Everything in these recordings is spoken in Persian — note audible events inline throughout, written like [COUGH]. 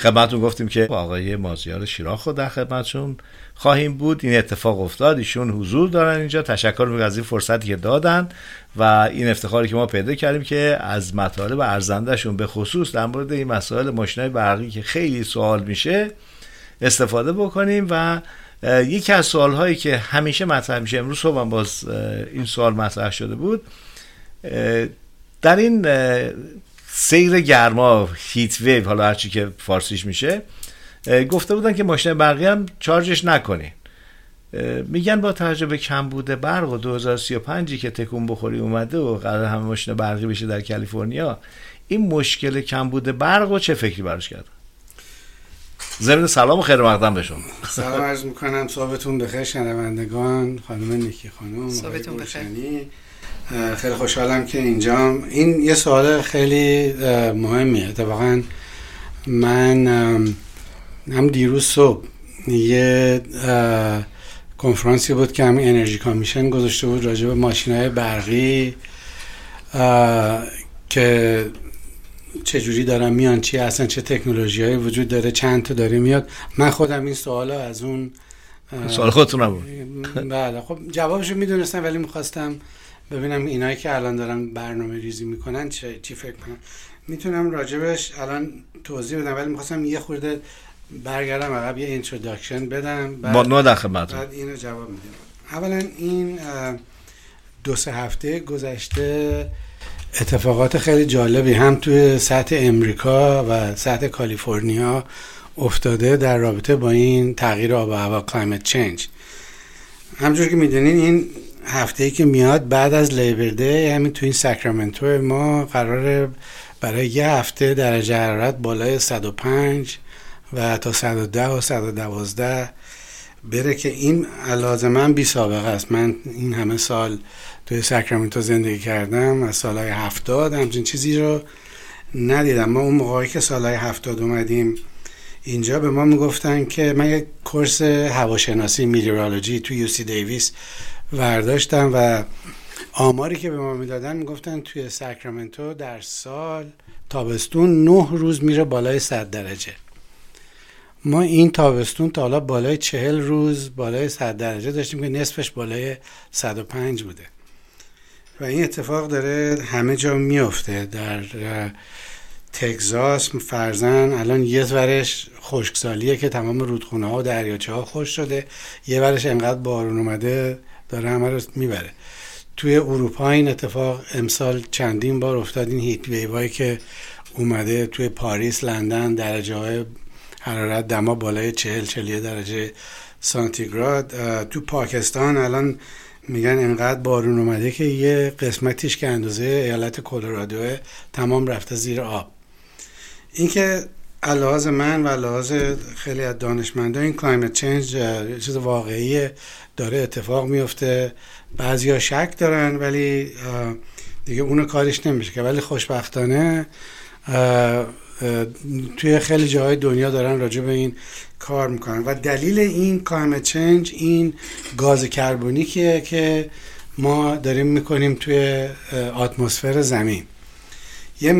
خدمتتون گفتیم که آقای مازیار شیراخ رو در خدمتشون خواهیم بود. این اتفاق افتاد. ایشون حضور دارن اینجا. تشکر می‌کنم از این فرصتی که دادن و این افتخاری که ما پیدا کردیم که از مطالب ارزندهشون به خصوص در مورد این مسائل ماشینای برقی که خیلی سوال میشه استفاده بکنیم و یکی از سوال هایی که همیشه مطرح میشه امروز صبح باز این سوال مطرح شده بود در این سیر گرما هیت ویو حالا هرچی که فارسیش میشه گفته بودن که ماشین برقی هم چارجش نکنی میگن با توجه به کم بوده برق و 2035 که تکون بخوری اومده و قرار همه ماشین برقی بشه در کالیفرنیا این مشکل کم بوده برق و چه فکری براش کرد زمین سلام و خیر مقدم بشون سلام عرض می‌کنم. صحبتون بخیر شنوندگان خانم نیکی خانم صحبتون بخیر. خیلی خوشحالم که اینجا این یه سوال خیلی مهمیه. اتفاقا من هم دیروز صبح یه کنفرانسی بود که همین انرژی کامیشن گذاشته بود راجع به ماشین های برقی که چجوری دارن میان چی اصلا چه تکنولوژی های وجود داره چند تا داره میاد. من خودم این سوال از اون سوال خودتون نبود. بله. خب جوابشو می‌دونستم ولی می‌خواستم ببینم اینایی که الان دارن برنامه ریزی می‌کنن چه چی فکر کنن. می‌تونم راجبش الان توضیح بدم ولی می‌خواستم یه خورده برگردم عقب یه introduction بدم بعد با نو بعد. اینو جواب میدم. اولا این دو سه هفته گذشته اتفاقات خیلی جالبی هم توی سطح امریکا و سطح کالیفرنیا افتاده در رابطه با این تغییر آب و هوا کلایمت چنج همجور که می‌دونین این هفته که میاد بعد از لیبرده همین تو این ساکرامنتو ما قراره برای یه هفته درجه حرارت بالای 105 و تا 110 و 112 بره که این لازما بی سابقه است. من این همه سال توی ساکرامنتو زندگی کردم از سالهای هفتاد همچین چیزی رو ندیدم. ما اون موقعی که سالهای هفتاد اومدیم اینجا به ما می‌گفتن که من یک کورس هواشناسی میلیورولوژی تو یو سی دیویس ورداشتم و آماری که به ما می‌دادن می‌گفتن توی ساکرامنتو در سال تابستون نه روز میره بالای 100 درجه. ما این تابستون تا حالا بالای چهل روز بالای 100 درجه داشتیم که نصفش بالای 105 بوده. و این اتفاق داره همه جا میفته در تگزاس فرزن الان یه ورش خشکسالیه که تمام رودخونه ها و دریاچه ها خوش شده. یه ورش انقدر بارون اومده داره همه رو می‌بره. توی اروپا این اتفاق امسال چندین بار افتاد. این هیت ویوایی که اومده توی پاریس لندن درجه های حرارت دما بالای چهل چلیه درجه سانتیگراد. تو پاکستان الان میگن انقدر بارون اومده که یه قسمتیش که اندازه ایالت کلرادو تمام رفته زیر آب. اینکه لحاظ من و لحاظ خیلی از دانشمندان این کلایمت چنج چیز واقعی داره اتفاق میفته. بعضیا شک دارن ولی دیگه اونو کارش نمیشه که. ولی خوشبختانه توی خیلی جاهای دنیا دارن راجع به این کار می‌کنن. و دلیل این کلایمت چنج این گاز کربونیکیه که ما داریم می‌کنیم توی اتمسفر زمین. یه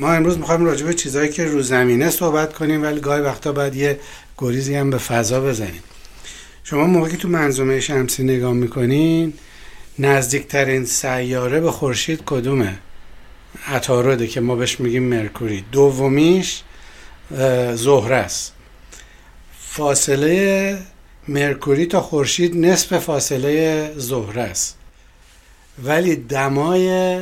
ما امروز می‌خوایم راجع به چیزهایی که رو زمینه صحبت کنیم ولی گاهی وقتا باید یه گریزی هم به فضا بزنیم. شما موقعی تو منظومه شمسی نگاه می‌کنین نزدیکترین سیاره به خورشید کدومه؟ عطارده که ما بهش میگیم مرکوری. دومیش زهره است. فاصله Mercury تا خورشید نصف فاصله زهره است. ولی دمای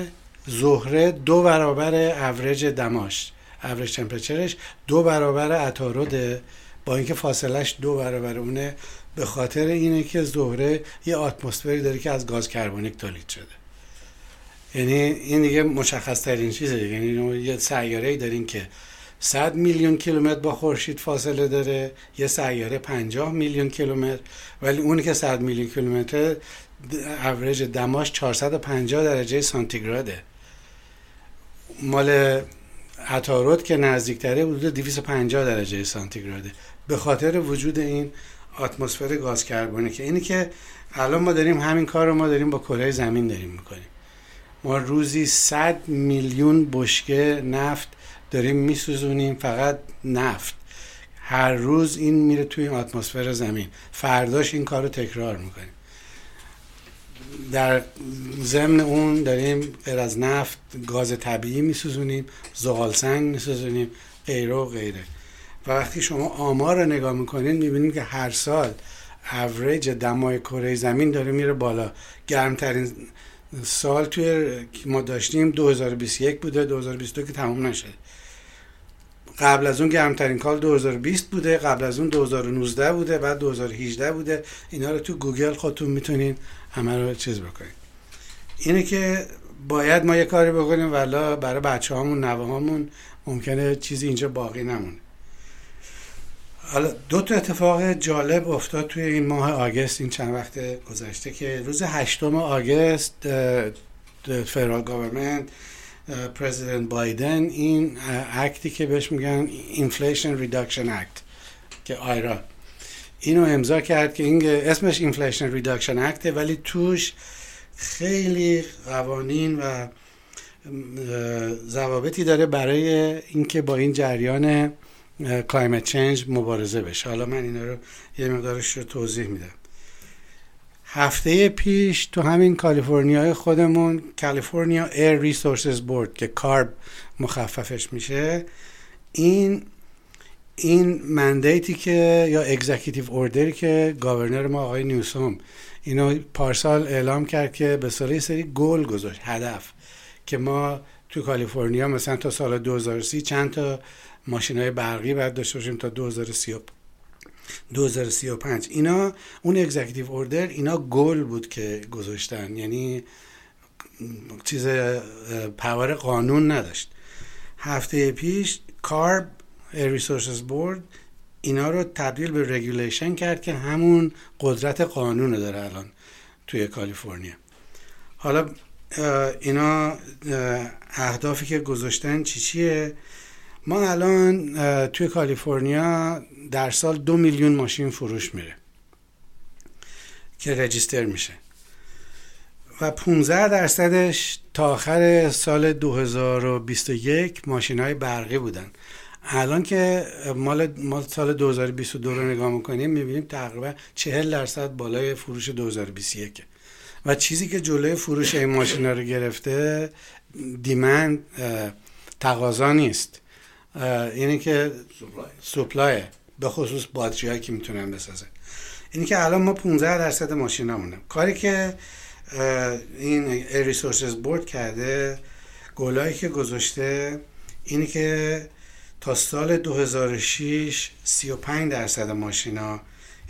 زهره دو برابر اوریج دماش. average temperature ش دو برابر عطارده با اینکه فاصلش دو برابر اونه به خاطر اینه که زهره یه اتمسفری داره که از گاز کربونیک تولید شده. یعنی این دیگه مشخص ترین چیزه یعنی یه سیاره ای دارین که 100 میلیون کیلومتر با خورشید فاصله داره یه سیاره 50 میلیون کیلومتر. ولی اونی که 100 میلیون کیلومتر اوریج دماش 450 درجه سانتیگراده مال عطارد که نزدیکتره حدود 250 درجه سانتیگراده. به خاطر وجود این اتمسفر گاز کربونه که اینی که الان ما داریم همین کار رو ما داریم با کره زمین داریم می‌کنیم. ما روزی 100 میلیون بشکه نفت داریم میسوزونیم فقط نفت. هر روز این میره توی اتمسفر زمین. فرداش این کار رو تکرار می‌کنیم. در ضمن اون داریم از نفت گاز طبیعی میسوزونیم زغال سنگ میسوزونیم غیره و غیره. و وقتی شما آمار رو نگاه می‌کنین می‌بینید که هر سال اوریج دمای کره زمین داره میره بالا. گرمترین سال توی ما داشتیم 2021 بوده 2022 که تموم نشد قبل از اون گرمترین کال 2020 بوده قبل از اون 2019 بوده بعد 2018 بوده. اینا رو تو گوگل خودتون می‌تونین همه رو چیز بکنین اینه که باید ما یه کاری بکنیم ولی برای بچه هامون نوه هامون ممکنه چیزی اینجا باقی نمونه. حالا دو تا اتفاق جالب افتاد توی این ماه آگست این چند وقت گذشته که روز هشتم آگست federal government president بایدن این act ی که بهش میگن Inflation Reduction Act که IRA اینو امضا کرد که این اسمش Inflation Reduction Act ه ولی توش خیلی قوانین و ضوابطی داره برای اینکه با این جریان climate change مبارزه بشه. حالا من اینا رو یه مقدارش رو توضیح میدم. هفته پیش تو همین کالیفرنیا خودمون California Air Resources Board که CARB مخففش میشه این این mandate ی که یا executive order ی که governor ما آقای نیوسوم اینو پارسال اعلام کرد که به صورت سری گل گذاشت هدف که ما تو کالیفرنیا مثلا تا سال 2030 چند تا ماشین های برقی باید داشته باشیم تا 2035 اینا اون executive order اینا گل بود که گذاشتن. یعنی چیز power قانون نداشت. هفته پیش CARB Resources Board اینا رو تبدیل به regulation کرد که همون قدرت قانون داره الان توی کالیفرنیا. حالا اینا اهدافی که گذاشتن چی چیه؟ ما الان توی کالیفرنیا در سال دو میلیون ماشین فروش میره که رجیستر میشه. و 15 درصدش تا آخر سال 2021 ماشین های برقی بودن. الان که مال, مال سال 2022 رو نگاه می‌کنیم می‌بینیم تقریبا 40 درصد بالای فروش 2021 و چیزی که جلوی فروش این ماشین رو گرفته دیمند تقاضا نیست. اینه که سوپلای. به خصوص باتری هایی که می‌تونن بسازه اینه که الان ما 15 درصد ماشین همونم کاری که این ریسورسز بورد کرده گلایی که گذاشته اینه که تا سال 2006 35 درصد ماشینا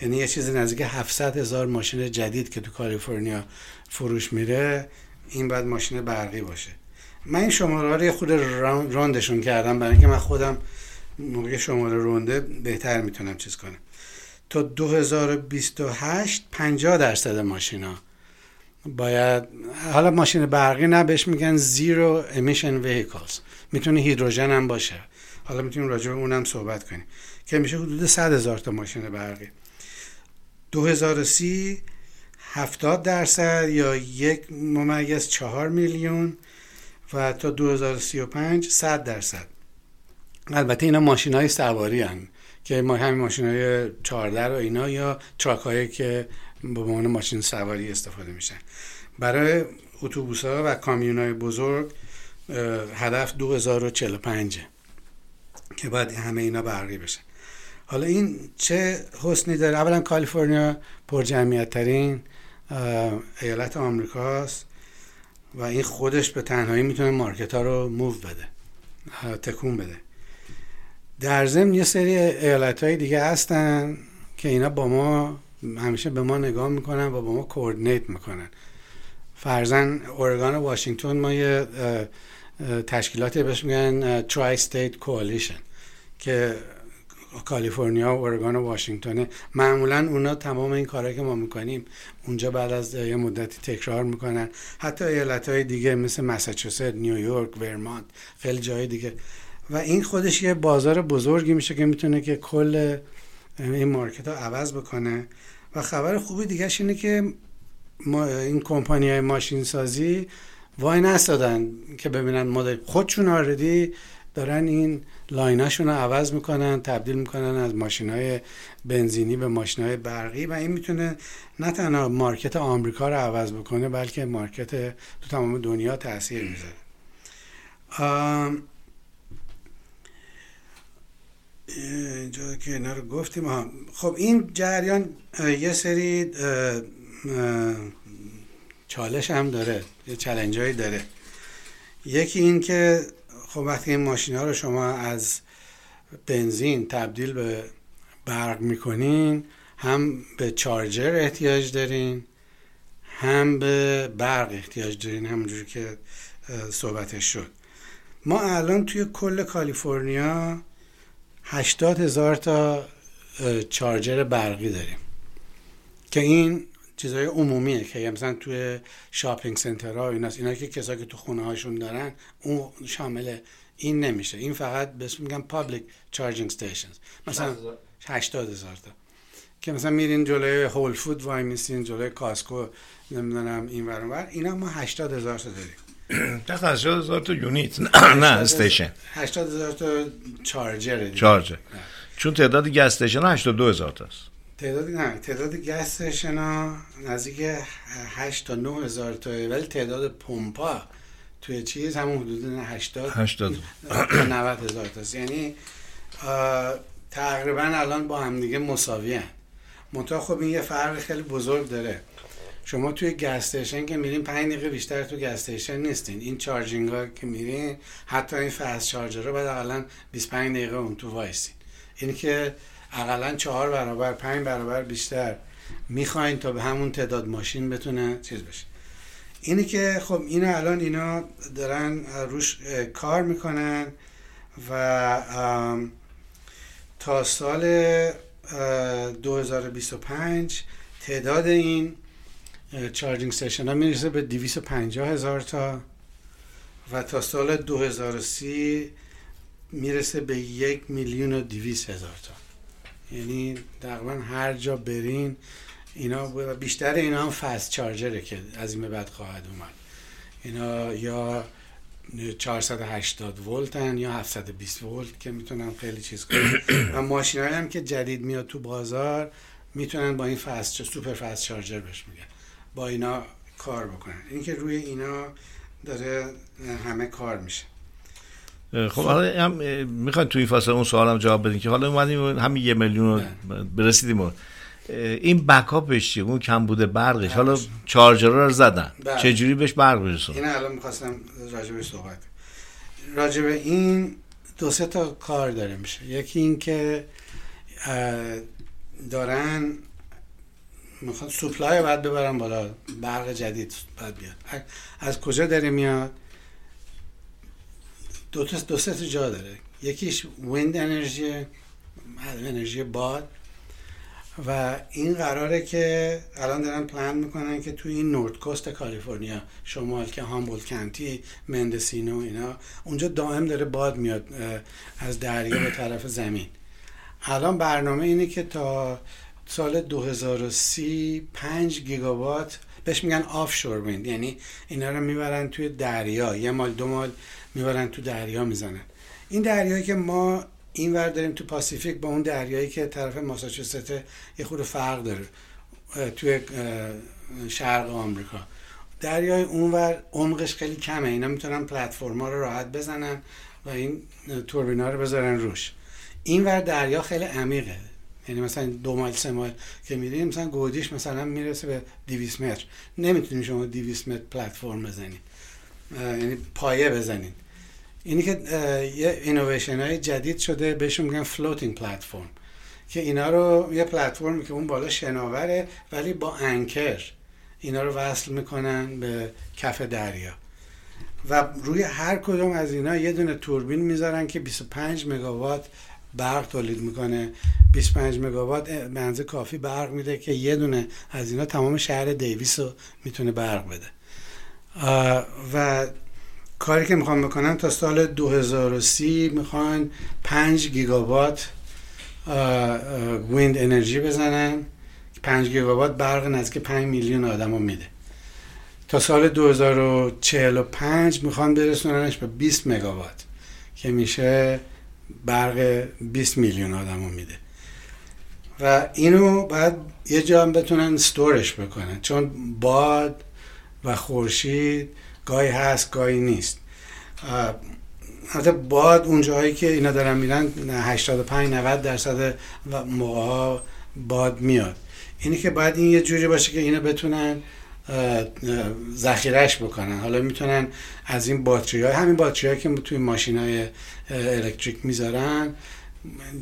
یعنی یه چیزی نزدیک 700 هزار ماشین جدید که تو کالیفرنیا فروش میره این باید ماشین برقی باشه. من این شماره رو خود راندشون کردم برای اینکه من خودم موقع شماره رونده بهتر می‌تونم چیز کنم. تا 2028 50 درصد ماشینا. باید حالا ماشین برقی نه بهش میگن زیرو امیشن ویکلز می‌تونه هیدروژن هم باشه. حالا می‌تونیم راجع به اونم صحبت کنیم. که میشه حدود 100 هزار تا ماشین برقی. 2030 70 درصد یا یک ممیز چهار میلیون و تا 2035 100 درصد. البته اینا ماشین های سواری هن. که ما همین ماشین های 14 رو اینا یا تراک هایی که به عنوان ماشین سواری استفاده میشن. برای اتوبوس ها و کامیون های بزرگ هدف 2045 که باید همه اینا برقی بشن. حالا این چه حسنی داره؟ اولا کالیفرنیا پر جمعیت ترین ایالت آمریکاست و این خودش به تنهایی می‌تونه مارکت ها رو موو بده تکون بده. در ضمن یه سری ایالت های دیگه هستن که اینا با ما همیشه به ما نگاه می‌کنن و با ما کوردینیت می‌کنن. فرزن اورگان و واشنگتن ما یه تشکیلاتی بهش میگن tri-state coalition که کالیفرنیا و اورگان و واشنگتن معمولا اونا تمام این کارهایی که ما می‌کنیم اونجا بعد از یه مدتی تکرار می‌کنن. حتی ایالت های دیگه مثل مساچوست نیویورک ورمانت خیلی جای دیگه. و این خودش یه بازار بزرگی میشه که می‌تونه که کل این market ها عوض بکنه. و خبر خوبی دیگه اینه که ما این کمپانی های ماشین سازی وای نستادن که ببینن مدل خودشون already دارن این line اشون رو عوض می‌کنن تبدیل می‌کنن از ماشین های بنزینی به ماشین های برقی و این می‌تونه نه تنها market آمریکا رو عوض بکنه بلکه market تو تمام دنیا تاثیر می‌ذاره. اینجا که اینا رو گفتیم. خب این جریان یه سری چالش هم داره یه چلنج داره. یکی این که خب وقتی این ماشین ها رو شما از بنزین تبدیل به برق می‌کنین هم به چارجر احتیاج دارین هم به برق احتیاج دارین همونجوری که صحبتش شد. ما الان توی کل کالیفرنیا هشتاد هزار تا charger برقی داریم که این چیزهای عمومیه که مثلا توی shopping center ها ایناست اینا که کسایی که تو خونه هاشون دارن اون شامل این نمیشه. این فقط بهش میگن public charging stations مثلا 80 هزار تا. که مثلا میرین جلوی Whole Food وای میسین جلوی کاسکو نمی‌دونم این ور اینا ما 80 هزار تا داریم. [CLEARS THROAT] تخت 80 هزار تا unit نه station 80 هزار تا چارجر چارجر چون تعداد گس استیشن 82 هزار تاست. تعداد نه تعداد گس ها نزدیک 8 تا 9 هزار تا ولی تعداد پمپا توی چیز همون حدود 80 80 تا 90 هزار تاست. یعنی تقریبا الان با هم دیگه مساوی هن. منتها خب این یه فرق خیلی بزرگ داره. شما توی گستیشن که میرین 5 دقیقه بیشتر تو گستیشن نیستین. این چارجینگ ها که میرین حتی این fast charger رو بعد اقلا 25 دقیقه اون تو وایسین. این که اقلا چهار برابر پنج برابر بیشتر می‌خواین تا به همون تعداد ماشین بتونه چیز بشه. اینی که خب این الان اینا دارن روش کار می‌کنن و تا سال 2025 تعداد این charging station ها می‌رسه به 250 هزار تا و تا سال 2030 می‌رسه به یک میلیون و دیویس هزار تا. یعنی تقریبا هر جا برین اینا بیشتر اینا هم فست چارجره که از این بعد خواهد اومد. اینا یا 480 ولتن یا 720 ولت که می‌تونن خیلی چیز کنن و ماشین هم که جدید میاد تو بازار می‌تونن با این فست سوپر فست چارجر بهش میگن. با اینا کار بکنن. اینکه روی اینا داره همه کار میشه. خب. حالا هم می‌خواین توی فاصله اون سوالم جواب بدین که حالا اومدیم همین یه میلیون رو برسیدیم این بکاپش چیه؟ اون کم بوده برقش. حالا چارجر رو زدن. بله. چه جوری بهش برق برسون؟ این الان می‌خواستم راجبش صحبت راجب این دو سه تا کار داره میشه. یکی این که دارن می‌خوان سوپلای بعد ببرن بالا. برق جدید بعد بیاد. از کجا داره میاد؟ دو تا دو سه جا داره. یکیش ویند انرژی انرژی باد. و این قراره که الان دارن پلان می‌کنن که توی این نورد کوست کالیفرنیا شمال که هامبول کنتی مندسینو اینا اونجا دائم داره باد میاد از دریا به طرف زمین. الان برنامه اینه که تا سال 2030 5 گیگاوات بهش میگن آفشور ویند یعنی اینا رو می‌برن توی دریا. یه مال دو مال می‌برن تو دریا می‌زنن. این دریایی که ما این ور داریم تو پاسیفیک با اون دریایی که طرف ماساچوست یه خود فرق داره توی شرق آمریکا. دریای اونور عمقش خیلی کمه اینا می‌تونن پلتفرما رو راحت بزنن و این توربینا رو بذارن روش. این ور دریا خیلی عمیقه. یعنی مثلا دو مایل سه مایل که میریم مثلا گودیش مثلا می‌رسه به 200 متر. نمی‌تونیم شما 200 متر پلتفرم بزنید یعنی پایه بزنید اینی که یه اینویشن های جدید شده بهشون میگن floating platform که اینا رو یه پلتفرمی که اون بالا شناوره ولی با anchor اینا رو وصل می‌کنن به کف دریا. و روی هر کدوم از اینا یه دونه توربین می‌ذارن که 25 مگاوات برق تولید می‌کنه. 25 مگاوات منزه کافی برق میده که یه دونه از اینا تمام شهر دیویس رو می‌تونه برق بده. و کاری که می‌خوام بکنم تا سال 2030 می‌خوان 5 گیگاوات ویند انرژی بزنن. 5 گیگاوات برق نزدیک 5 میلیون آدم میده. تا سال 2045 می‌خوان برسوننش به 20 مگاوات که میشه برق 20 میلیون آدم میده. و اینو باید یه جا هم بتونن استورش بکنن. چون باد و خورشید گاهی هست گاهی نیست. حتی باد اون جایی که اینا دارن میرن 85 90 درصد موقع ها باد میاد. اینی که باید این یه جوری باشه که اینا بتونن ذخیرش بکنن. حالا می‌تونن از این باتری های همین باتری که توی ماشین های الکتریک می‌ذارن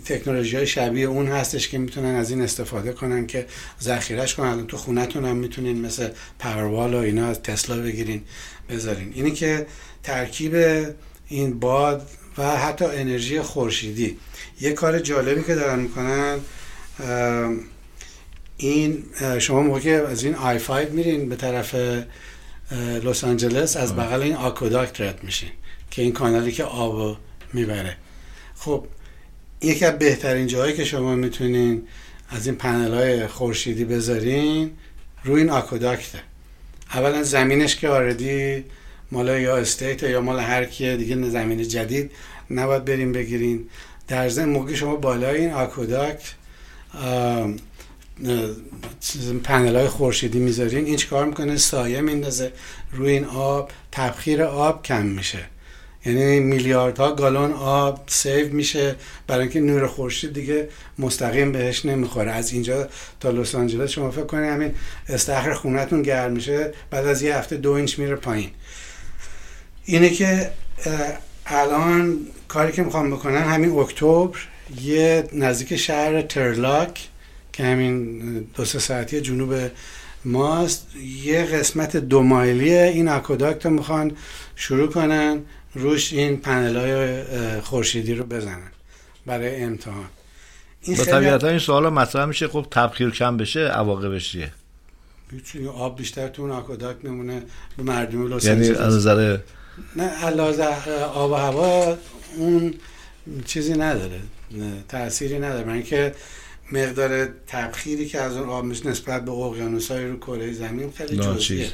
تکنولوژی های شبیه اون هستش که می‌تونن از این استفاده کنن که ذخیرش کنن. تو خونتون هم می‌تونین مثل پاوروال و اینا از تسلا بگیرین بذارین. اینی که ترکیب این باد و حتی انرژی خورشیدی. یه کار جالبی که دارن می‌کنن این شما موقع از این آی 5 میرین به طرف لس آنجلس از بغل این آکوداکت رد میشین که این کانالی که آب می‌بره. خب یکی از بهترین جاهایی که شما می‌تونین از این پنل های خورشیدی بذارین روی این آکوداکته. اولا زمینش که آردی مال یا state یا مال هر کیه دیگه زمین جدید نباید بریم بگیرین. در ضمن موقع شما بالای این aqueduct پنل های خورشیدی می‌ذارین این چیکار می‌کنه؟ سایه میندازه. روی این آب تبخیر آب کم میشه. یعنی میلیاردها گالون آب save میشه برای اینکه نور خورشید دیگه مستقیم بهش نمی‌خوره. از اینجا تا لس آنجلس شما فکر کنید همین استخر خونتون گرم میشه بعد از یه هفته دو اینچ میره پایین. اینه که الان کاری که می‌خوام بکنن همین اکتبر یه نزدیک شهر ترلاک که همین دو سه ساعتی جنوب ماست یه قسمت دو مایلی این اکوداکت رو می‌خوان شروع کنن. روش این پنل های خورشیدی رو بزنن برای امتحان. این با طبیعتا این سوال مطرح میشه خب تبخیر کم بشه عواقبش چیه؟ آب بیشتر تو اون اکوداکت نمونه به مردم لس یعنی از نظر نه علاوه آب و هوا اون چیزی نداره تأثیری نداره. من که مقدار تبخیری که از اون آب میشه نسبت به اقیانوس های رو کره زمین خیلی جزئیه.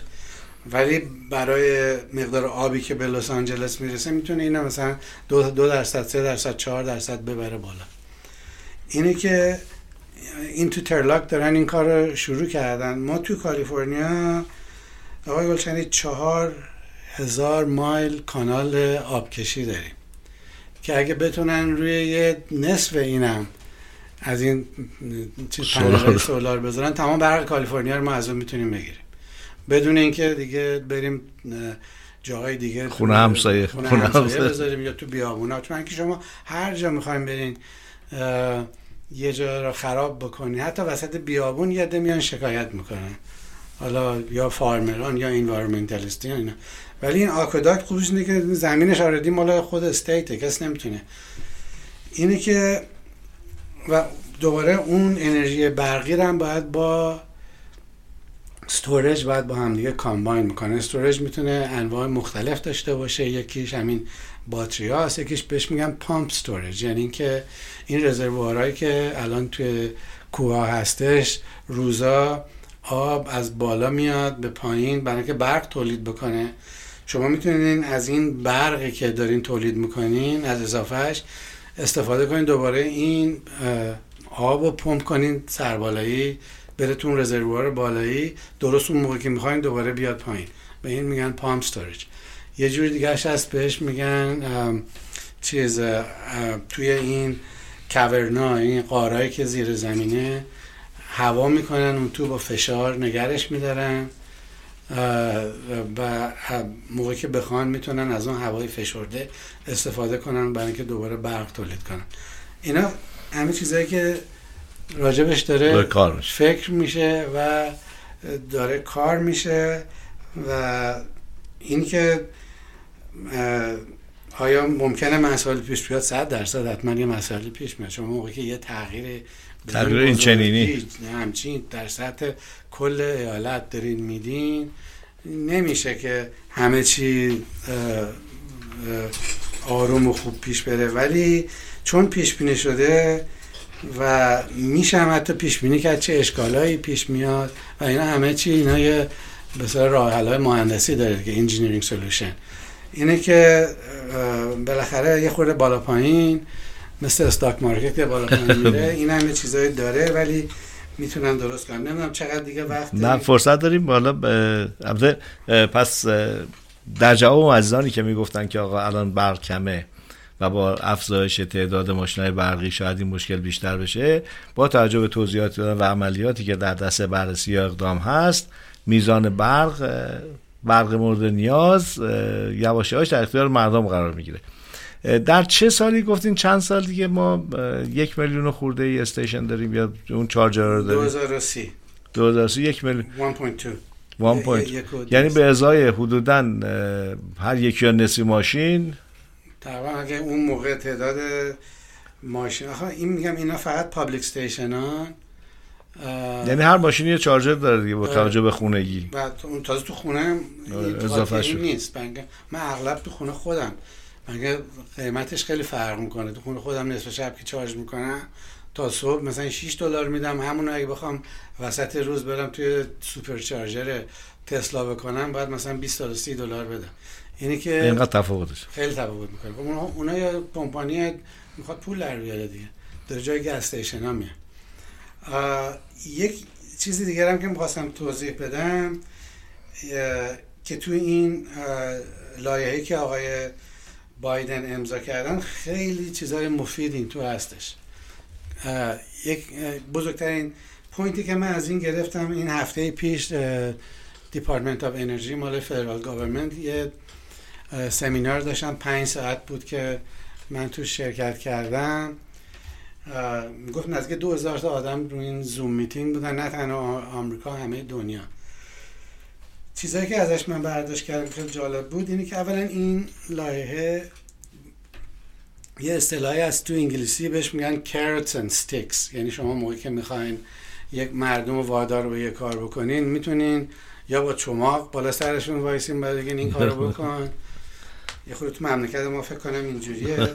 ولی برای مقدار آبی که به لس آنجلس می‌رسه می‌تونه اینا مثلا دو, دو درصد سه درصد چهار درصد ببره بالا. اینه که این تو ترلاک دارن این کار رو شروع کردن. ما تو کالیفرنیا آقای گلشنی چهار هزار مایل کانال آبکشی داریم که اگه بتونن روی یه نصف اینم از این چیز سولار. سولار بذارن تمام برق کالیفرنیا رو ما از اون می‌تونیم بگیریم. بدون اینکه دیگه بریم جاهای دیگه خونه همسایه خونه, خونه همسایه بذاریم یا تو بیابونا. چون که شما هر جا می‌خوایم برین یه جا رو خراب بکنی. حتی وسط بیابون یه ده میان شکایت می‌کنن. حالا یا فارمران یا انوایرمنتالیستی اینا. ولی این آکوداکت خوبش اینه که زمینش آردی مال خود استیته. کس نمی‌تونه. اینه که و دوباره اون انرژی برقی هم باید با استورج باید با هم دیگه کامباین می‌کنه. استورج می‌تونه انواع مختلف داشته باشه. یکیش همین باتری هاست. یکیش بهش میگن پامپ استورج یعنی اینکه این رزروارهایی که الان توی کوه هستش روزا آب از بالا میاد به پایین برای اینکه برق تولید بکنه. شما می‌تونین از این برقی که دارین تولید می‌کنین از اضافهش استفاده کنین. دوباره این آب رو پمپ کنین. سربالایی بره تو reservoir بالایی. درست اون موقع که می‌خواین دوباره بیاد پایین. به این میگن pump storage یه جوری دیگه هست بهش میگن چیز توی این caverna این قارایی که زیر زمینه هوا می‌کنن اون تو با فشار نگرش میدارن. و موقعی که بخوان می‌تونن از اون هوای فشرده استفاده کنن برای اینکه دوباره برق تولید کنن. اینا همه چیزایی که راجبش داره, داره کار میشه. فکر میشه و داره کار میشه و این که آیا ممکنه مسائل پیش بیاد؟ صد درصد حتما یه مسائل پیش میاد. شما موقعی که یه تغییر تغییر این چنینی همچین در سطح کل ایالت دارین میدین. نمیشه که همه چی آروم و خوب پیش بره. ولی چون پیش بینی شده و میشه هم حتی پیش بینی کرد چه اشکالایی پیش میاد و اینا همه چی اینا یه به راه های مهندسی داره که engineering solution اینه که بالاخره یه خورده بالا پایین مثل stock market که بالا پایین میره [LAUGHS] این همه چیزایی داره ولی می‌تونن درست کنن نمی‌دونم چقدر دیگه وقت نه فرصت داریم. بالا پس در جواب عزیزانی که می‌گفتن که آقا الان برق کمه و با افزایش تعداد ماشینهای برقی شاید این مشکل بیشتر بشه با توجه به توضیحات و عملیاتی که در دست بررسی یا اقدام هست میزان برق برق مورد نیاز یواش یواش در اختیار مردم قرار می‌گیره. در چه سالی؟ گفتین چند سال دیگه ما یک میلیون خورده ای station داریم یا اون charger رو داریم؟ 2030 2030 یک میلیون. 1.2 یعنی به ازای حدودا هر یکی یا نصفی تقریبا اگه اون موقع تعداد ماشین آخه این میگم اینا فقط public station ها. یعنی هر ماشینی یه charger داره دیگه با توجه به خونگی. بعد اون تازه تو خونه اضافه شد. نیست. من اغلب تو خونه خودم. مگه قیمتش خیلی فرق می‌کنه. تو خونه خودم نصف شب که چارج می‌کنم تا صبح مثلا 6 دلار میدم. همون اگه بخوام وسط روز برم توی سوپر چارجر تسلا بکنم باید مثلا 20 تا 30 دلار بدم. اینی که اینقدر تفاوتش. خیلی تفاوت می‌کنه. خب اونا, اونا یا کمپانی می‌خواد پول در بیاره دیگه. در جای گس استیشن یک چیزی دیگر هم که می‌خواستم توضیح بدم که تو این لایحه‌ای که آقای بایدن امضا کردن خیلی چیزای مفید این تو هستش. یک بزرگترین point ی که من از این گرفتم این هفته پیش Department of Energy مال federal government یه سمینار داشتم. پنج ساعت بود که من تو شرکت کردم. گفت نزدیک دو هزار تا آدم روی این Zoom meeting بودن. نه تنها آمریکا همه دنیا. چیزایی که ازش من برداشت کردم خیلی جالب بود اینه که اولا این لایحه یه اصطلاحی از تو انگلیسی بهش میگن carrots and sticks. یعنی شما موقعی که می‌خواین یک مردم وادار رو به یه کار بکنین می‌تونین یا با چماق بالا سرشون وایسین بعد بگین این کارو بکن. [LAUGHS] یه خود تو مملکت ما فکر کنم اینجوریه.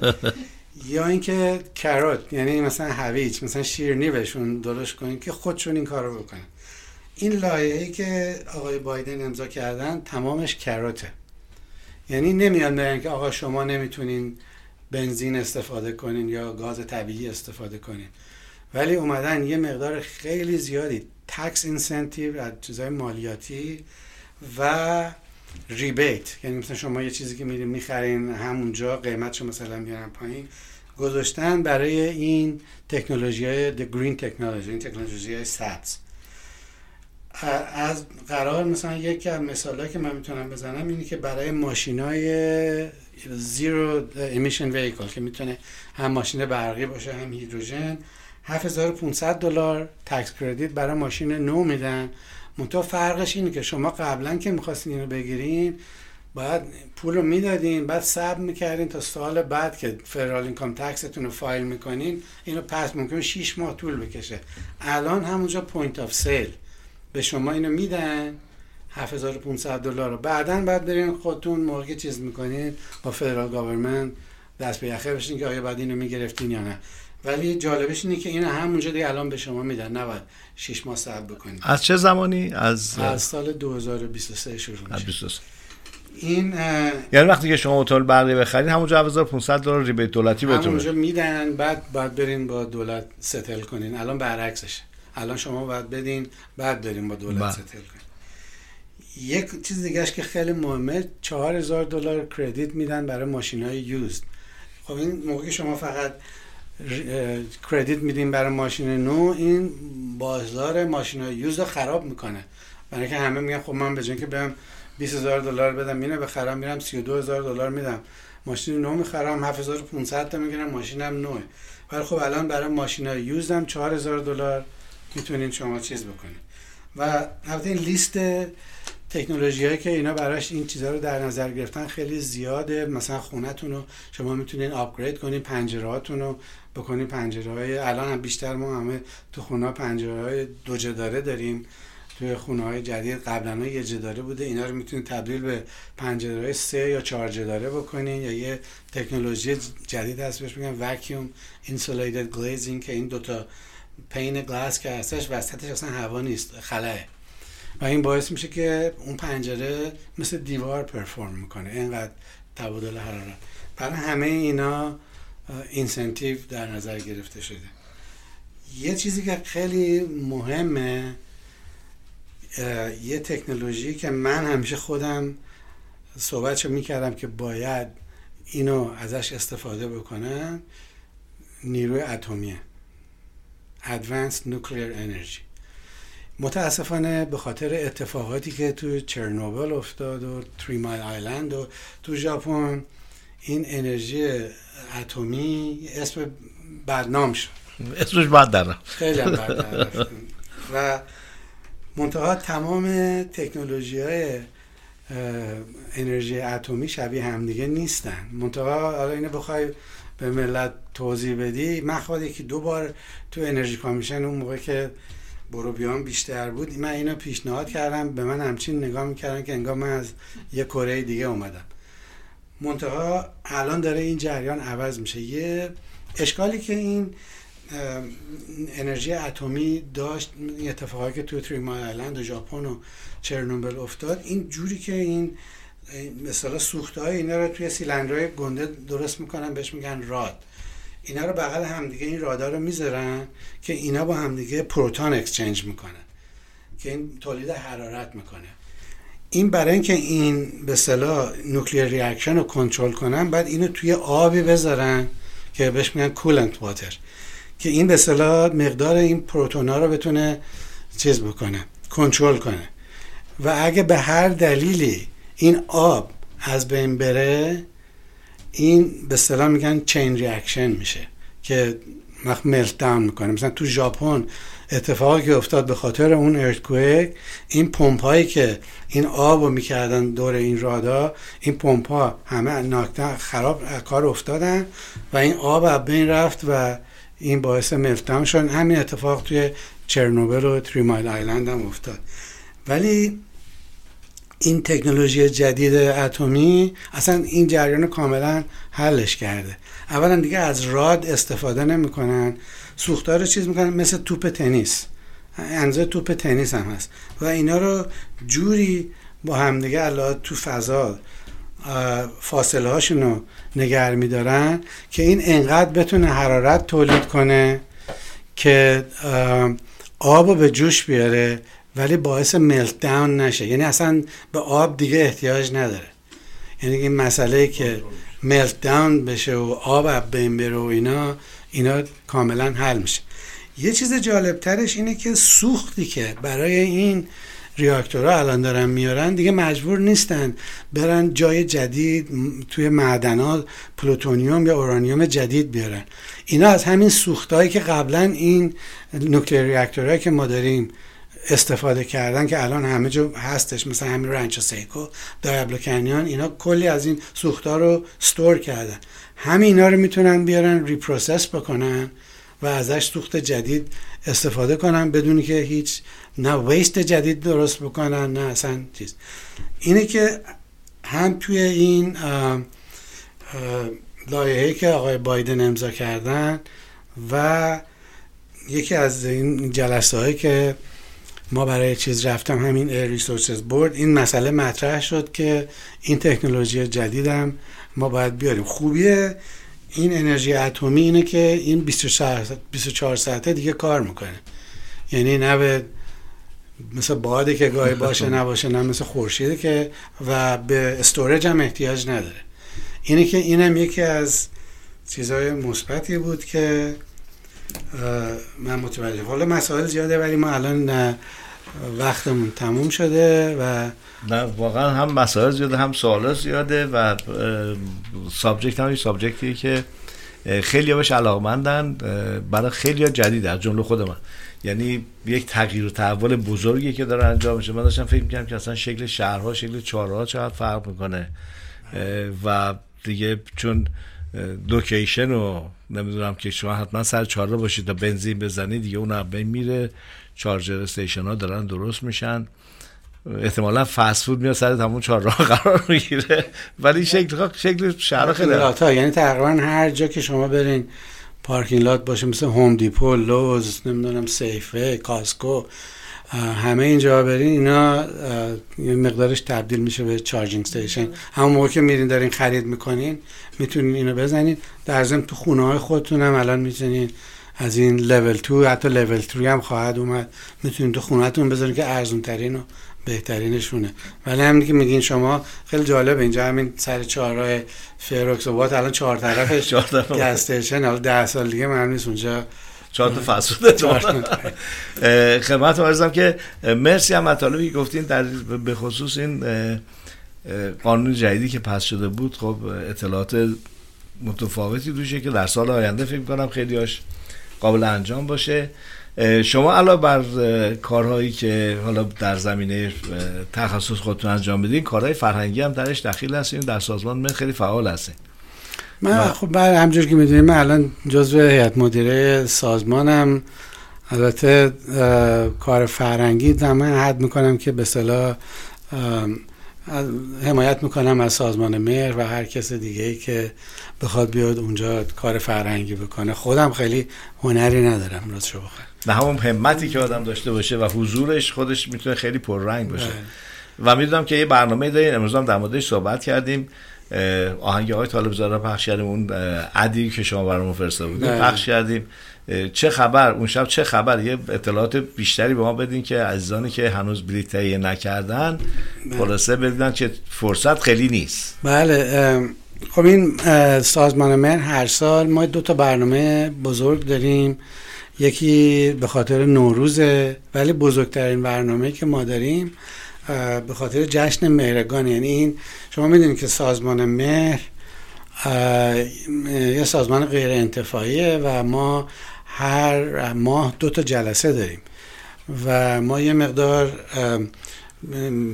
یا اینکه کروت یعنی مثلا هویج مثلا شیرنی بهشون درست کنین که خودشون این کارو بکنن. این لایحه‌ای که آقای بایدن امضا کردن تمامش کروته یعنی نمیان بگن که آقا شما نمی‌تونین بنزین استفاده کنین یا گاز طبیعی استفاده کنین. ولی اومدن یه مقدار خیلی زیادی تکس اینسنتیو از چیزای مالیاتی و ریبیت یعنی مثلا شما یه چیزی که میرین می‌خرین همونجا قیمتشو مثلا میارن پایین. گذاشتن برای این تکنولوژی های the green technology این تکنولوژی های سبز از قرار مثلا یکی از مثال که من می‌تونم بزنم اینه که برای ماشین های زیرو امیشن ویکل که می‌تونه هم ماشین برقی باشه هم هیدروژن 7500 دلار تکس کردیت برای ماشین نو میدن. منتها فرقش اینه که شما قبلا که می‌خواستین اینو بگیرین باید پول رو می‌دادین بعد صبر می‌کردین تا سال بعد که فرال اینکام تکستون رو فایل می‌کنین اینو پس ممکن 6 ماه طول بکشه. الان همونجا point of sale به شما اینو میدن 7500 دلار رو. بعدا بعد برین خودتون موقع چیز می‌کنین با federal government دست به یخه بشین که آیا بعد اینو می‌گرفتین یا نه. ولی جالبش اینه که این همونجا دیگه الان به شما میدن نباید 6 ماه صبر بکنید. از چه زمانی؟ از از سال 2023 شروع میشه. این یعنی وقتی که شما اتومبیل برقی بخرید همونجا 1500 دلار rebate دولتی بهتون همونجا میدن بعد بعد برین با دولت ستل کنین. الان برعکسشه الان شما باید بدین بعد برین با دولت بله. ستل کنین. یک چیز دیگهش که خیلی مهمه 4000 دلار کردیت میدن برای ماشین های یوزد. خب این موقعی شما فقط کردیت میدین برای ماشین نو. این بازار ماشین های یوزد رو خراب می‌کنه. برای که همه میگن خب من به که برم 20000 دلار بدم اینو بخرم میرم 32000 دلار میدم. ماشین نو می‌خرم 7500 تا می‌گیرم ماشینم نوه. ولی خب الان برای ماشین های یوزد هم 4000 دلار. می‌تونین شما چیز بکنید و البته این لیست تکنولوژی هایی که اینا براش این چیزها رو در نظر گرفتن خیلی زیاده. مثلا خونتون رو شما می‌تونین آپگرید کنین پنجره هاتون رو بکنین پنجره های الان هم بیشتر ما همه تو خونه پنجره های دو جداره داریم. توی خونه های جدید قبلا یه جداره بوده. اینا رو می‌تونید تبدیل به پنجره های سه یا چهار جداره بکنین. یا یه تکنولوژی جدید هست بهش میگن vacuum insulated glazing که این دوتا pane glass که هستش وسطش اصلا هوا نیست خلاءه. و این باعث میشه که اون پنجره مثل دیوار perform می‌کنه. اینقدر تبادل حرارت. برای همه اینا incentive در نظر گرفته شده. یه چیزی که خیلی مهمه یه تکنولوژی که من همیشه خودم صحبتشو می‌کردم که باید اینو ازش استفاده بکنم نیروی اتمیه. Advanced Nuclear Energy. متاسفانه به خاطر اتفاقاتی که تو چرنوبل افتاد و تری مایل آیلند و تو ژاپن این انرژی اتمی اسم بدنام شد اسمش بد در. خیلی. و منتها تمام تکنولوژی های انرژی اتمی شبیه همدیگه نیستن منتها حالا اینو بخوای به ملت توضیح بدی من خود یکی دو بار تو انرژی کامیشن اون موقع که برو بیان بیشتر بود. من اینو پیشنهاد کردم به من همچین نگاه می‌کردن که انگار من از یه کره دیگه اومدم. منتها الان داره این جریان عوض میشه. یه اشکالی که این انرژی اتمی داشت اتفاقی که تو Three Mile Island و ژاپن و چرنوبل افتاد این جوری که این مثلا سوخته های اینا رو توی سیلندرهای گنده درست می‌کنن بهش میگن rod. اینا رو بغل همدیگه این rod ا رو می‌ذارن که اینا با همدیگه پروتون exchange می‌کنن که این تولید حرارت می‌کنه. این برای اینکه این به اصطلاح nuclear reaction رو کنترل کنن بعد اینو توی آبی بذارن که بهش میگن coolant water که این به اصطلاح مقدار این پروتون ها رو بتونه چیز بکنه کنترل کنه. و اگه به هر دلیلی این آب از بین بره این به اصطلاح میگن chain reaction میشه که melt down می‌کنه. مثلا تو ژاپن اتفاقی که افتاد به خاطر اون earthquake این پمپ هایی که این آب رو می‌کردن دور این rod ا این پمپ ها همه ناکتن خراب کار افتادن و این آب از بین رفت و این باعث ملت داون شد. همین اتفاق توی چرنوبل و تری مایل آیلند هم افتاد. ولی این تکنولوژی جدید اتمی اصلا این جریان کاملا حلش کرده. اولا دیگه از راد استفاده نمی‌کنن. سوختار رو چیز می‌کنن مثل توپ تنیس. انزه توپ تنیس هم هست. و اینا رو جوری با همدیگه علاوه تو فضا فاصله هاشون رو نگر میدارن که این انقدر بتونه حرارت تولید کنه که آب رو به جوش بیاره ولی باعث ملت داون نشه. یعنی اصلا به آب دیگه احتیاج نداره. یعنی این مسئله که ملت داون بشه و آب از بین بره و اینا اینا کاملا حل میشه. یه چیز جالبترش اینه که سوختی که برای این reactor ها الان دارن میارن دیگه مجبور نیستن برن جای جدید توی معدنات پلوتونیوم یا اورانیوم جدید بیارن. اینا از همین سوختهایی که قبلا این nuclear reactor هایی که ما داریم استفاده کردن که الان همه جا هستش مثلا همین Rancho Seco Diablo Canyon اینا کلی از این سوختها رو store کردن. همین اینا رو می‌تونن بیارن reprocess بکنن و ازش سوخت جدید استفاده کنن بدون که هیچ نه ویست جدید درست بکنن نه اصلا چیز. اینه که هم توی این لایحه‌ای که آقای بایدن امضا کردن و یکی از این جلسه هایی که ما برای چیز رفتم همین ریسورسز بورد این مسئله مطرح شد که این تکنولوژی جدیدم ما باید بیاریم. خوبیه این انرژی اتمی اینه که این 24 ساعته دیگه کار می‌کنه. یعنی نه به مثل باده که گاهی باشه نباشه نه مثل خورشیده که و به استورج هم احتیاج نداره. اینه که اینم یکی از چیزهای مثبتی بود که من متوجه حالا مسائل زیاده ولی ما الان وقتمون تموم شده و نه واقعا هم مسائل زیاده هم سوالات زیاده و subject هم subject ی که خیلی بهش علاقمندن برای خیلی جدید از جمله خود من. یعنی یک تغییر و تحول بزرگی که داره انجام میشه. من داشتم فکر می‌کنم که اصلا شکل شهرها شکل چهارراه‌ها چقدر فرق می‌کنه. و دیگه چون location و نمی‌دونم که شما حتما سر چهارراه باشید تا بنزین بزنید دیگه اون بین میره. charger station ها دارن درست میشن. احتمالا فست فود میاد سر تموم چهار راه قرار می‌گیره. ولی شکل شکل شهر خیلی یعنی تقریبا هر جا که شما برین parking lot باشه مثل Home Depot Lowe's نمی‌دونم Safeway Costco همه اینجا برین اینا یه مقدارش تبدیل میشه به charging station همون موقع که میرین دارین خرید می‌کنین می‌تونین اینو بزنید در ضمن تو خونه های خودتون هم الان می‌تونین از این لول 2 حتی لول 3 هم خواهد اومد. می‌تونین تو خونهتون بذارین که ارزون ترین و بهترینشونه. ولی همین که میگین شما خیلی جالب اینجا همین سر چهارراه فیروکس و الان چهار طرفش گستشن [LAUGHS] حالا ده سال دیگه من نیست. اونجا چهار تا فسوده خدمت ارزم که مرسی هم مطالبی که گفتین در به خصوص این قانون جدیدی که پس شده بود. خب اطلاعات متفاوتی دوشه که در سال آینده فکر کنم خیلی هاش قابل انجام باشه. شما علاوه بر کارهایی که حالا در زمینه تخصص خودتون انجام بدین کارهای فرهنگی هم درش دخیل هستین. در سازمان من خیلی فعال هستین. من خب بعد همجور که می‌دونیم من الان جزو هیئت مدیره سازمانم. البته کار فرهنگی در من حد می‌کنم که به صلاح حمایت می‌کنم از سازمان مهر و هر کس دیگه ای که بخواد بیاد اونجا کار فرهنگی بکنه. خودم خیلی هنری ندارم راست شو بخواه نه همون همتی که آدم داشته باشه و حضورش خودش می‌تونه خیلی پررنگ باشه. بله. و می‌دونم که یه برنامه دارین امروز هم در موردش صحبت کردیم. آهنگ های طالب زاده پخش کردیم اون عدی که شما برامون فرستاده بودیم بله. پخش کردیم. چه خبر؟ اون شب چه خبر؟ یه اطلاعات بیشتری به ما بدین که عزیزانی که هنوز بلیط تهیه نکردن بله. خلاصه بدیدن که فرصت خیلی نیست. بله خب این سازمان من هر سال ما دو تا برنامه بزرگ داریم. یکی به خاطر نوروزه ولی بزرگترین برنامه که ما داریم به خاطر جشن مهرگان. یعنی این شما می‌دونید که سازمان مهر یه سازمان غیر انتفاعیه و ما هر ماه دو تا جلسه داریم و ما یه مقدار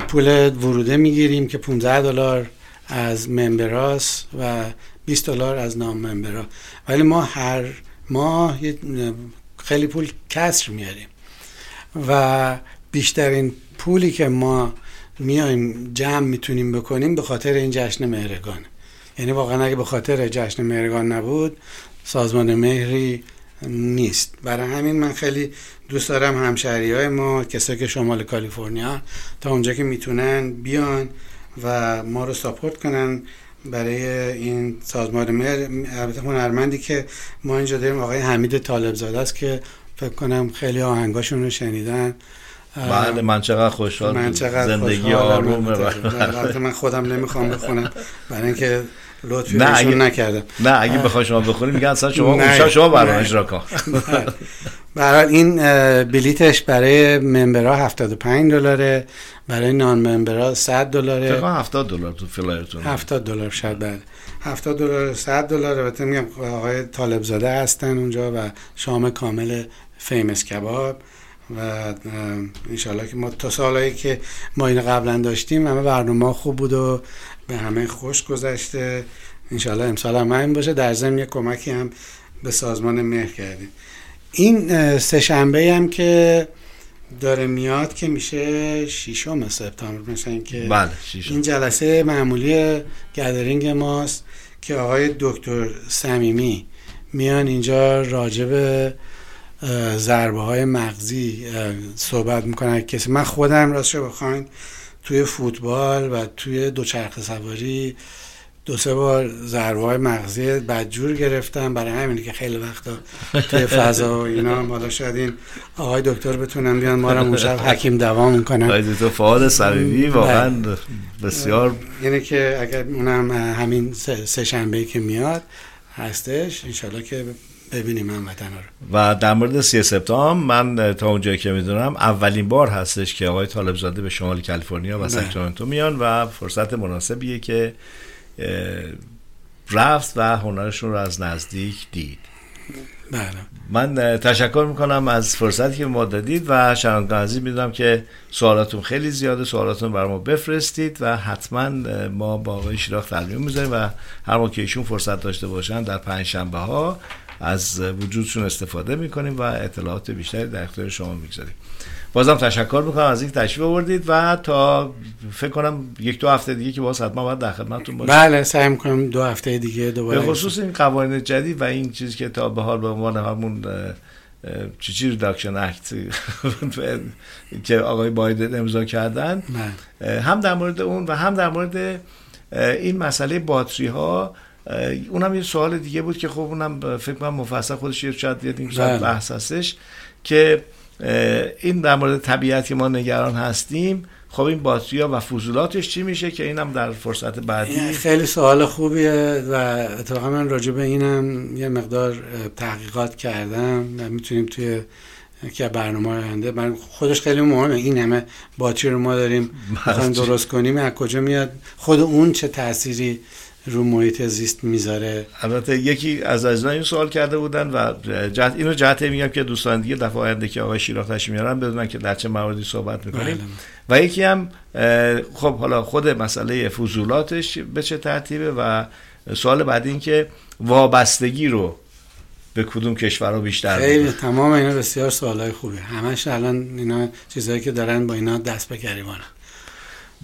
پول وروده می‌گیریم که 15 دلار از ممبراس و 20 دلار از نام ممبرا ولی ما هر ماه خیلی پول کسر میاریم و بیشترین پولی که ما میایم جمع می‌تونیم بکنیم به خاطر این جشن مهرگان. یعنی واقعا اگه به خاطر جشن مهرگان نبود سازمان مهری نیست. برای همین من خیلی دوست دارم همشهری های ما کسایی که شمال کالیفرنیا تا اونجا که می‌تونن بیان و ما رو ساپورت کنن برای این سازمان مهر. البته هنرمندی که ما اینجا داریم آقای حمید طالب زاده است که فکر کنم خیلی آهنگاشون رو شنیدن. بله من چقدر خوشحال من چقدر زندگی آرومه البته من خودم نمی‌خوام بخونم. برای اینکه لطفی نه اگه نکردم. نه اگه بخوای شما بخونی میگن اصلا شما شما برنامه اجرا کن. برای این بلیتش برای member ها 75 دلاره. برای non-member ها 100 دلاره. فکر 70 دلار تو flyer تون 70 دلار شاید بعد 70 دلار 100 دلار البته میگم آقای طالب زاده هستن اونجا و شام کامل Famous Kabob. و انشالله که ما تا سالهایی که ما این قبلا داشتیم همه برنامه خوب بود و به همه خوش گذشته. انشالله امسال هم این باشه. در ضمن یک کمکی هم به سازمان مهر کردیم. این سه شنبه هم که داره میاد که میشه شیشم سپتامبر. مثلا که بله این جلسه معمولی گدرینگ ماست که آقای دکتر صمیمی میان اینجا راجب ضربه های مغزی صحبت می‌کنن کسی من خودم راستش بخواین توی فوتبال و توی دوچرخه سواری دو سه بار ضربه های مغزی بدجور گرفتم. برای همینه که خیلی وقتا توی فضا و اینا مالا شاید این آقای دکتر بتونن بیان ما رو اون حکیم دوام می‌کنن تو فعال صمیمی واقعا بسیار یعنی که اگر اونم همین سه شنبه که میاد هستش انشالله که ببینیم وطن رو. و در مورد سی سپتامبر من تا اونجایی که می‌دونم اولین بار هستش که آقای طالب زاده به شمال کالیفرنیا و بله. ساکرامنتو میان و فرصت مناسبیه که رفت و هنرشون رو از نزدیک دید. بله. من تشکر می‌کنم از فرصتی که ما دادید و شنوندگان عزیز می‌دونم که سوالاتون خیلی زیاده سوالاتون برای ما بفرستید و حتما ما با آقای شیراخ تصمیم می‌ذاریم و هر موقع ایشون فرصت داشته باشن در پنج شنبه ها از وجودشون استفاده می‌کنیم و اطلاعات بیشتری در اختیار شما می‌گذاریم بازم تشکر می‌کنم از اینکه تشریف آوردید و تا فکر کنم یک دو هفته دیگه که باز حتما باید در خدمتتون باشیم بله سعی می‌کنم دو هفته دیگه دوباره به خصوص این قوانین جدید و این چیزی که تا به حال به عنوان همون چی چی Reduction Act [LAUGHS] که آقای بایدن امضا کردن بله. هم در مورد اون و هم در مورد این مسئله باتری ها اونم یه سوال دیگه بود که خب اونم فکر کنم مفصل خودش یه شاید یه بله. بحث هستش که این در مورد طبیعت که ما نگران هستیم. خب این باتری و فضولاتش چی میشه که اینم در فرصت بعدی؟ خیلی سوال خوبیه و اتفاقا من راجع به اینم یه مقدار تحقیقات کردم و می‌تونیم توی که برنامه آینده من خودش خیلی مهمه این همه باتری رو ما داریم درست کنیم از کجا میاد خود اون چه تأثیری رو محیط زیست می‌ذاره. البته یکی از عزیزان این سوال کرده بودن و جهت اینو جهت میگم که دوستان دیگه دفعه آینده که آقای شیراز تشریف میارن بدونن که در چه مواردی صحبت می‌کنیم. بله. و یکی هم خب حالا خود مسئله فضولاتش به چه ترتیبه و سوال بعد این که وابستگی رو به کدوم کشورها بیشتر خیلی تمام اینا بسیار سوالای خوبه همش الان اینا چیزایی که دارن با اینا دست به گریبانن.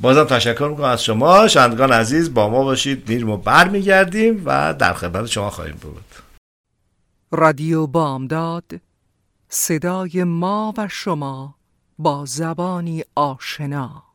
بازم تشکر می‌کنم از شما. شندگان عزیز با ما باشید. میریم و برمیگردیم و در خدمت شما خواهیم بود. رادیو بامداد صدای ما و شما با زبانی آشنا.